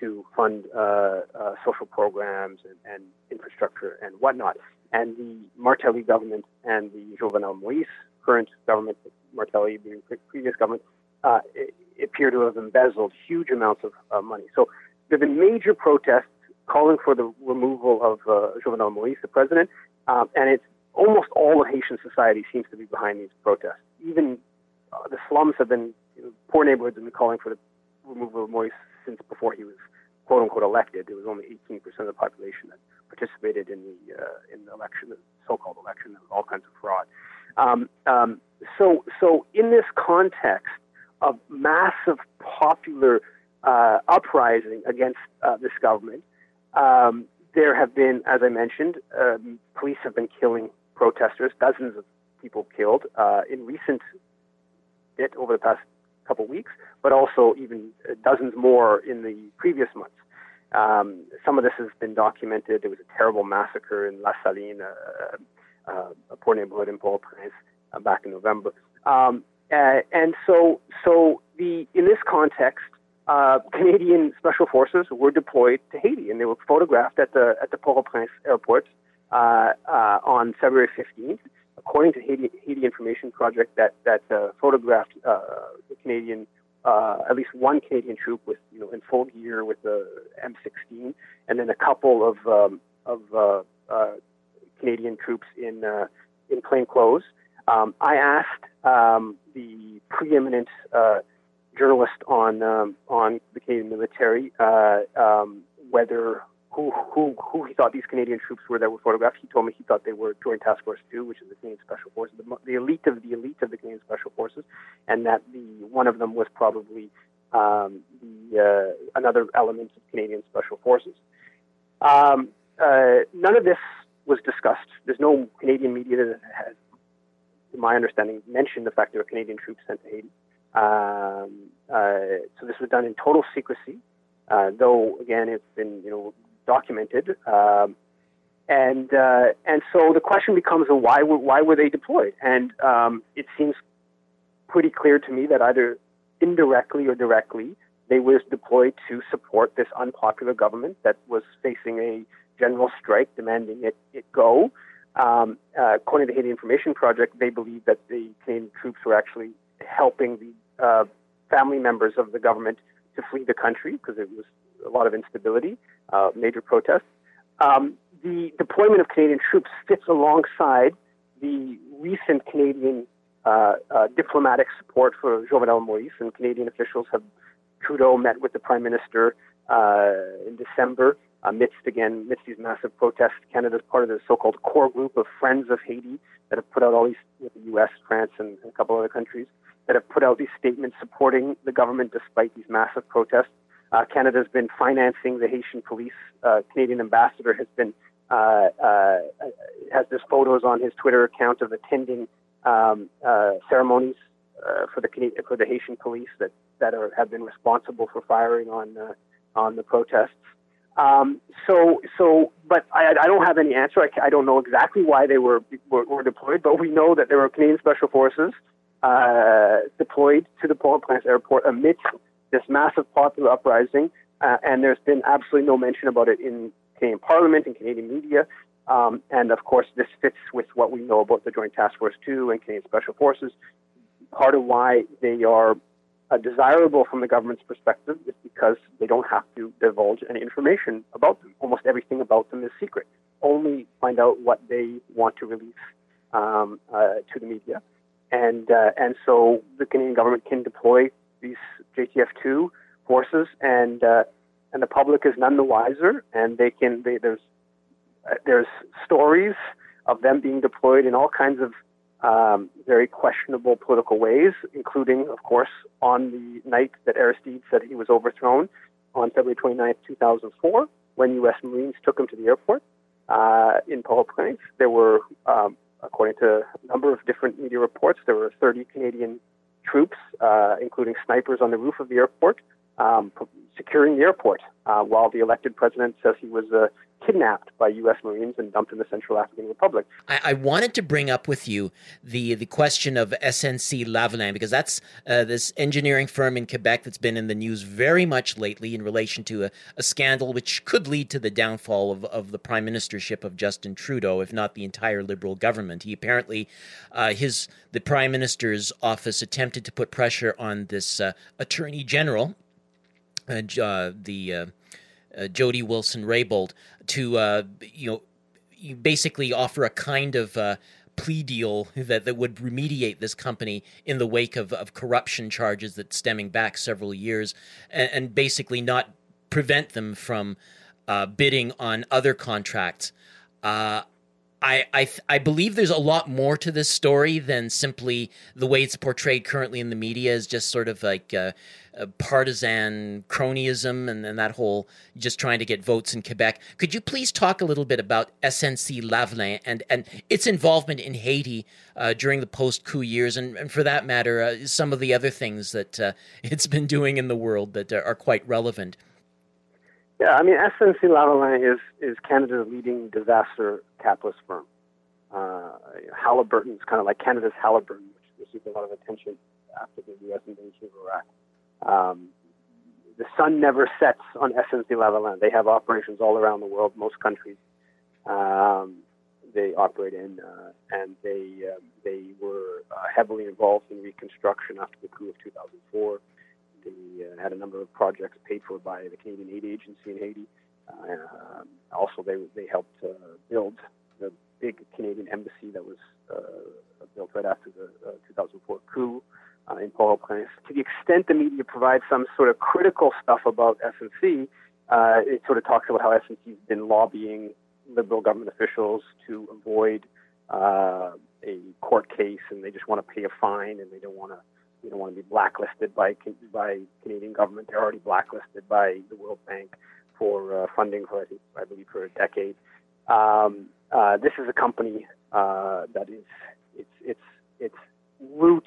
to fund uh, uh social programs and, and infrastructure and whatnot and the Martelly government and the Jovenel Moïse current government, Martelly being previous government, uh, appear to have embezzled huge amounts of uh, money. So there have been major protests calling for the removal of uh, Jovenel Moïse, the president, um, and it's almost all of Haitian society seems to be behind these protests. Even uh, the slums have been, you know, poor neighborhoods have been calling for the removal of Moïse since before he was quote unquote elected. It was only 18% of the population that participated in the uh, in the election, the so-called election. There was all kinds of fraud. Um, um, so, so in this context of massive popular uh, uprising against uh, this government, um, there have been, as I mentioned, um, police have been killing protesters, dozens of people killed uh, in recent bit over the past couple weeks, but also even dozens more in the previous months. Um, some of this has been documented. There was a terrible massacre in La Saline, uh, uh, a poor neighborhood in Port-au-Prince, uh, back in November. Um, and so, so the in this context, uh, Canadian special forces were deployed to Haiti, and they were photographed at the at the Port-au-Prince airport uh, uh, on February 15th. According to Haiti, Haiti Information Project, that that photographed the Canadian uh, at least one Canadian troop with you know in full gear with the M16, and then a couple of um, of uh, uh, Canadian troops in uh, in plain clothes. Um, I asked um, the preeminent uh, journalist on um, on the Canadian military uh, um, whether who, who, who he thought these Canadian troops were that were photographed. He told me he thought they were Joint Task Force 2, which is the Canadian Special Forces, the, the elite of the elite of the Canadian Special Forces, and that the one of them was probably um, the, uh, another element of Canadian Special Forces. Um, uh, none of this was discussed. There's no Canadian media that has, to my understanding, mentioned the fact there were Canadian troops sent to Haiti. Um, uh, so this was done in total secrecy. Uh, though again, it's been you know documented. Um, and uh, and so the question becomes, well, why were why were they deployed? And um, it seems pretty clear to me that either indirectly or directly, they were deployed to support this unpopular government that was facing a general strike demanding it, it go. Um, uh, according to the Haiti Information Project, they believe that the Canadian troops were actually helping the uh, family members of the government to to flee the country because it was a lot of instability, uh, major protests. Um, the deployment of Canadian troops fits alongside the recent Canadian uh, uh, diplomatic support for Jovenel Moïse, and Canadian officials have Trudeau met with the Prime Minister uh, in December amidst again amidst these massive protests. Canada is part of the so-called core group of Friends of Haiti that have put out all these with the U.S., France, and a couple other countries that have put out these statements supporting the government despite these massive protests. Uh, Canada has been financing the Haitian police. Uh, Canadian ambassador has been uh, uh has this photos on his Twitter account of attending um, uh, ceremonies uh, for the Canadian, for the Haitian police that that are, have been responsible for firing on on the protests. Um, so, so, but I, I don't have any answer. I, I don't know exactly why they were, were, were deployed, but we know that there were Canadian Special Forces deployed to the Port-au-Prince airport amidst this massive popular uprising, uh, and there's been absolutely no mention about it in Canadian Parliament and Canadian media. Um, and of course, this fits with what we know about the Joint Task Force 2 and Canadian Special Forces. Part of why they are uh, desirable from the government's perspective is because they don't have to divulge any information about them. Almost everything about them is secret. Only find out what they want to release um, uh, to the media, and uh, and so the Canadian government can deploy these JTF2 forces, and uh, and the public is none the wiser, and they can they, there's uh, there's stories of them being deployed in all kinds of um, very questionable political ways, including, of course, on the night that Aristide said he was overthrown on February 29, 2004, when U.S. Marines took him to the airport uh, in Port-au-Prince. There were, um, according to a number of different media reports, there were 30 Canadian troops, uh, including snipers on the roof of the airport, um, securing the airport, uh, while the elected president says he was uh, kidnapped by U.S. Marines and dumped in the Central African Republic. I, I, wanted to bring up with you the the question of SNC Lavalin because that's uh, this engineering firm in Quebec that's been in the news very much lately in relation to a, a scandal which could lead to the downfall of, of the prime ministership of Justin Trudeau, if not the entire Liberal government. He apparently uh, his the prime minister's office attempted to put pressure on this uh, attorney general. Uh, the uh, Jody Wilson Raybould to uh, you know you basically offer a kind of uh, plea deal that, that would remediate this company in the wake of, of corruption charges that stemming back several years and, and basically not prevent them from uh, bidding on other contracts. Uh, I I, th- I believe there's a lot more to this story than simply the way it's portrayed currently in the media is just sort of like uh, partisan cronyism and, and that whole just trying to get votes in Quebec. Could you please talk a little bit about SNC Lavalin and, and its involvement in Haiti uh, during the post coup years, and, and, for that matter, uh, some of the other things that uh, it's been doing in the world that are quite relevant? Yeah, I mean, SNC Lavalin is, is Canada's leading disaster capitalist firm. Uh, Halliburton's kind of like Canada's Halliburton, which received a lot of attention after the U.S. invasion of Iraq. Um, the sun never sets on SNC Lavalin. They have operations all around the world, most countries um, they operate in, uh, and they uh, they were uh, heavily involved in reconstruction after the coup of 2004. They uh, had a number of projects paid for by the Canadian Aid Agency in Haiti. Uh, also, they they helped uh, build the big Canadian embassy that was built right after the 2004 coup uh, in Port-au-Prince. To the extent the media provides some sort of critical stuff about SNC, uh, it sort of talks about how SNC has been lobbying liberal government officials to avoid uh, a court case, and they just want to pay a fine, and they don't want to you don't want to be blacklisted by by Canadian government. They're already blacklisted by the World Bank for uh, funding for I think I believe for a decade. Um, uh, this is a company uh, that is its its its roots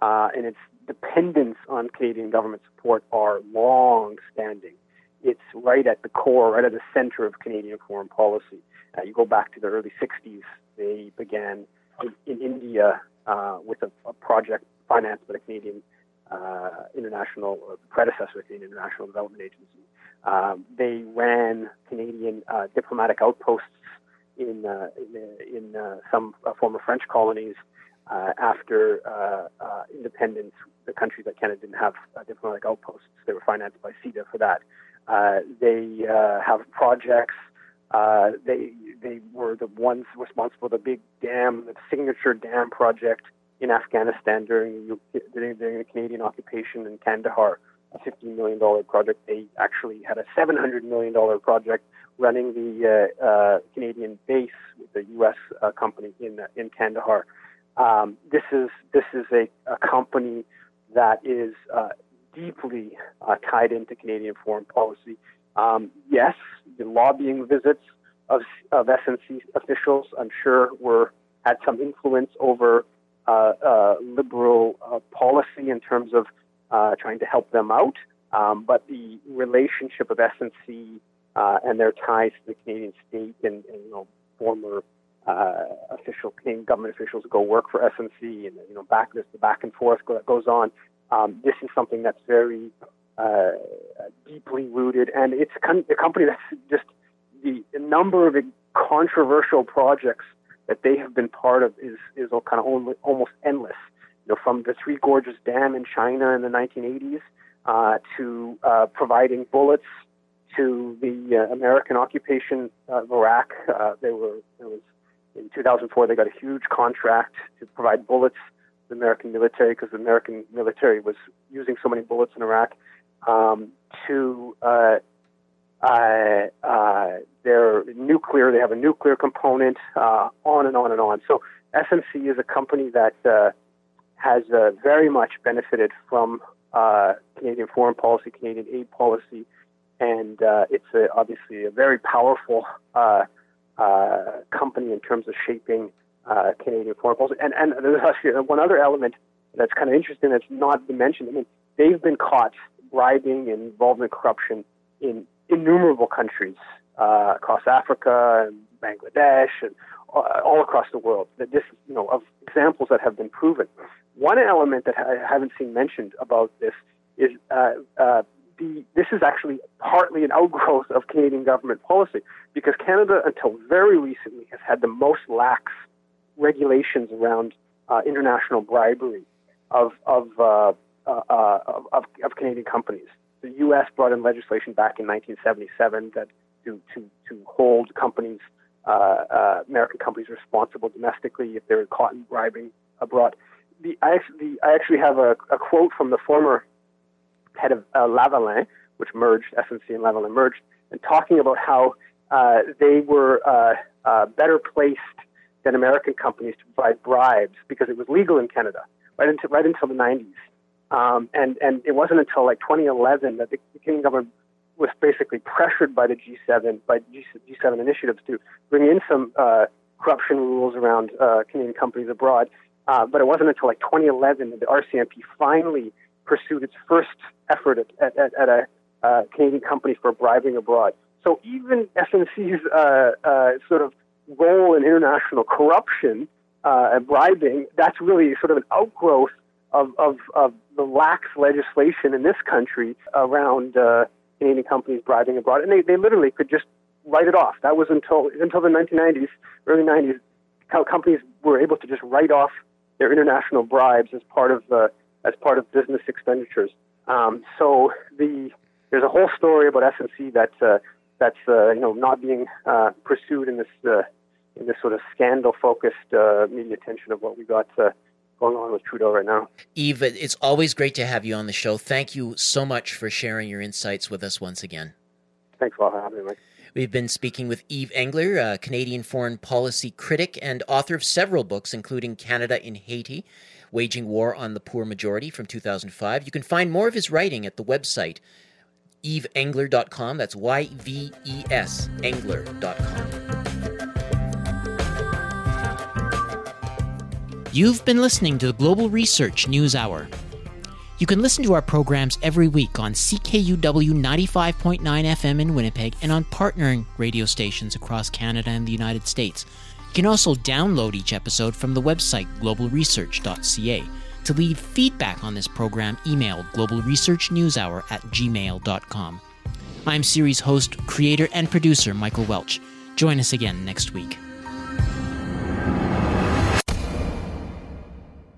uh, and its dependence on Canadian government support are long standing. It's right at the core, right at the center of Canadian foreign policy. Uh, you go back to the early 60s, they began in, in India uh, with a, a, project financed by the Canadian uh, International, or the predecessor of the International Development Agency. Um, they ran Canadian uh, diplomatic outposts in, uh, in, in some former French colonies uh, after uh, uh, independence, the countries that Canada didn't have diplomatic outposts. They were financed by CIDA for that. they have projects. they they were the ones responsible for the big dam, the signature dam project in Afghanistan during the, during the Canadian occupation in Kandahar, a $15 million project. They actually had a $700 million project running the uh, uh, Canadian base with the U.S. Uh, company in in Kandahar. Um, this is this is a, a company that is uh, deeply uh, tied into Canadian foreign policy. Um, yes, the lobbying visits of, of SNC officials, I'm sure, were had some influence over uh, uh, liberal uh, policy in terms of uh, trying to help them out. Um, but the relationship of SNC and their ties to the Canadian state and, and you know former uh, official Canadian government officials go work for SNC, and you know back this the back and forth that goes on. Um, this is something that's very uh, deeply rooted, and it's con- a company that's just the, the number of controversial projects that they have been part of is is kind of only, almost endless. You know, from the Three Gorges Dam in China in the 1980s uh, to uh, providing bullets to the uh, American occupation of Iraq. Uh, they were there was in 2004, they got a huge contract to provide bullets to the American military because the American military was using so many bullets in Iraq. Um, to uh, uh, uh, their nuclear, they have a nuclear component, uh, on and on and on. So SNC is a company that uh, has uh, very much benefited from Canadian foreign policy, Canadian aid policy, and it's a, obviously a very powerful company in terms of shaping uh, Canadian foreign policy. And, and there's actually one other element that's kind of interesting that's not been mentioned. I mean, they've been caught bribing and involved in corruption in innumerable countries uh, across Africa and Bangladesh and uh, all across the world. That this, you know, of examples that have been proven. One element that I haven't seen mentioned about this is uh, uh, the, this is actually partly an outgrowth of Canadian government policy because Canada, until very recently, has had the most lax regulations around uh, international bribery of of, uh, uh, uh of, of Canadian companies. The U.S. brought in legislation back in 1977 that to to to hold companies, uh, uh, American companies, responsible domestically if they're caught in bribing abroad. The, I, the, I actually have a, a quote from the former head of uh, Lavalin, which merged, SNC and Lavalin merged, and talking about how uh, they were uh, uh, better placed than American companies to provide bribes because it was legal in Canada right until, right until the 90s. Um, and, and it wasn't until like 2011 that the, Canadian government was basically pressured by the G7, by G, G7 initiatives to bring in some uh, corruption rules around Canadian companies abroad. Uh, but it wasn't until like 2011 that the RCMP finally pursued its first effort at, at, at a uh, Canadian company for bribing abroad. So even SNC's uh, uh, sort of role in international corruption uh, and bribing, that's really sort of an outgrowth of, of, of the lax legislation in this country around uh, Canadian companies bribing abroad. And they, they literally could just write it off. That was until, until the 1990s, early 90s, how companies were able to just write off their international bribes as part of as part of business expenditures. Um, so the there's a whole story about SNC that uh, that's uh, you know not being uh, pursued in this uh, in this sort of scandal focused uh, media attention of what we got uh, going on with Trudeau right now. Yves, it's always great to have you on the show. Thank you so much for sharing your insights with us once again. Thanks a lot for having me. We've been speaking with Yves Engler, a Canadian foreign policy critic and author of several books, including Canada in Haiti, Waging War on the Poor Majority from 2005. You can find more of his writing at the website yvesengler.com. That's Y V E S engler.com. You've been listening to the Global Research News Hour. You can listen to our programs every week on CKUW 95.9 FM in Winnipeg and on partnering radio stations across Canada and the United States. You can also download each episode from the website globalresearch.ca. To leave feedback on this program, email globalresearchnewshour at gmail.com. I'm series host, creator, and producer Michael Welch. Join us again next week.